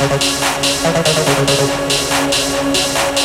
ただただただただただただただ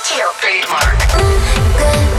Tokyo trademark. Mm.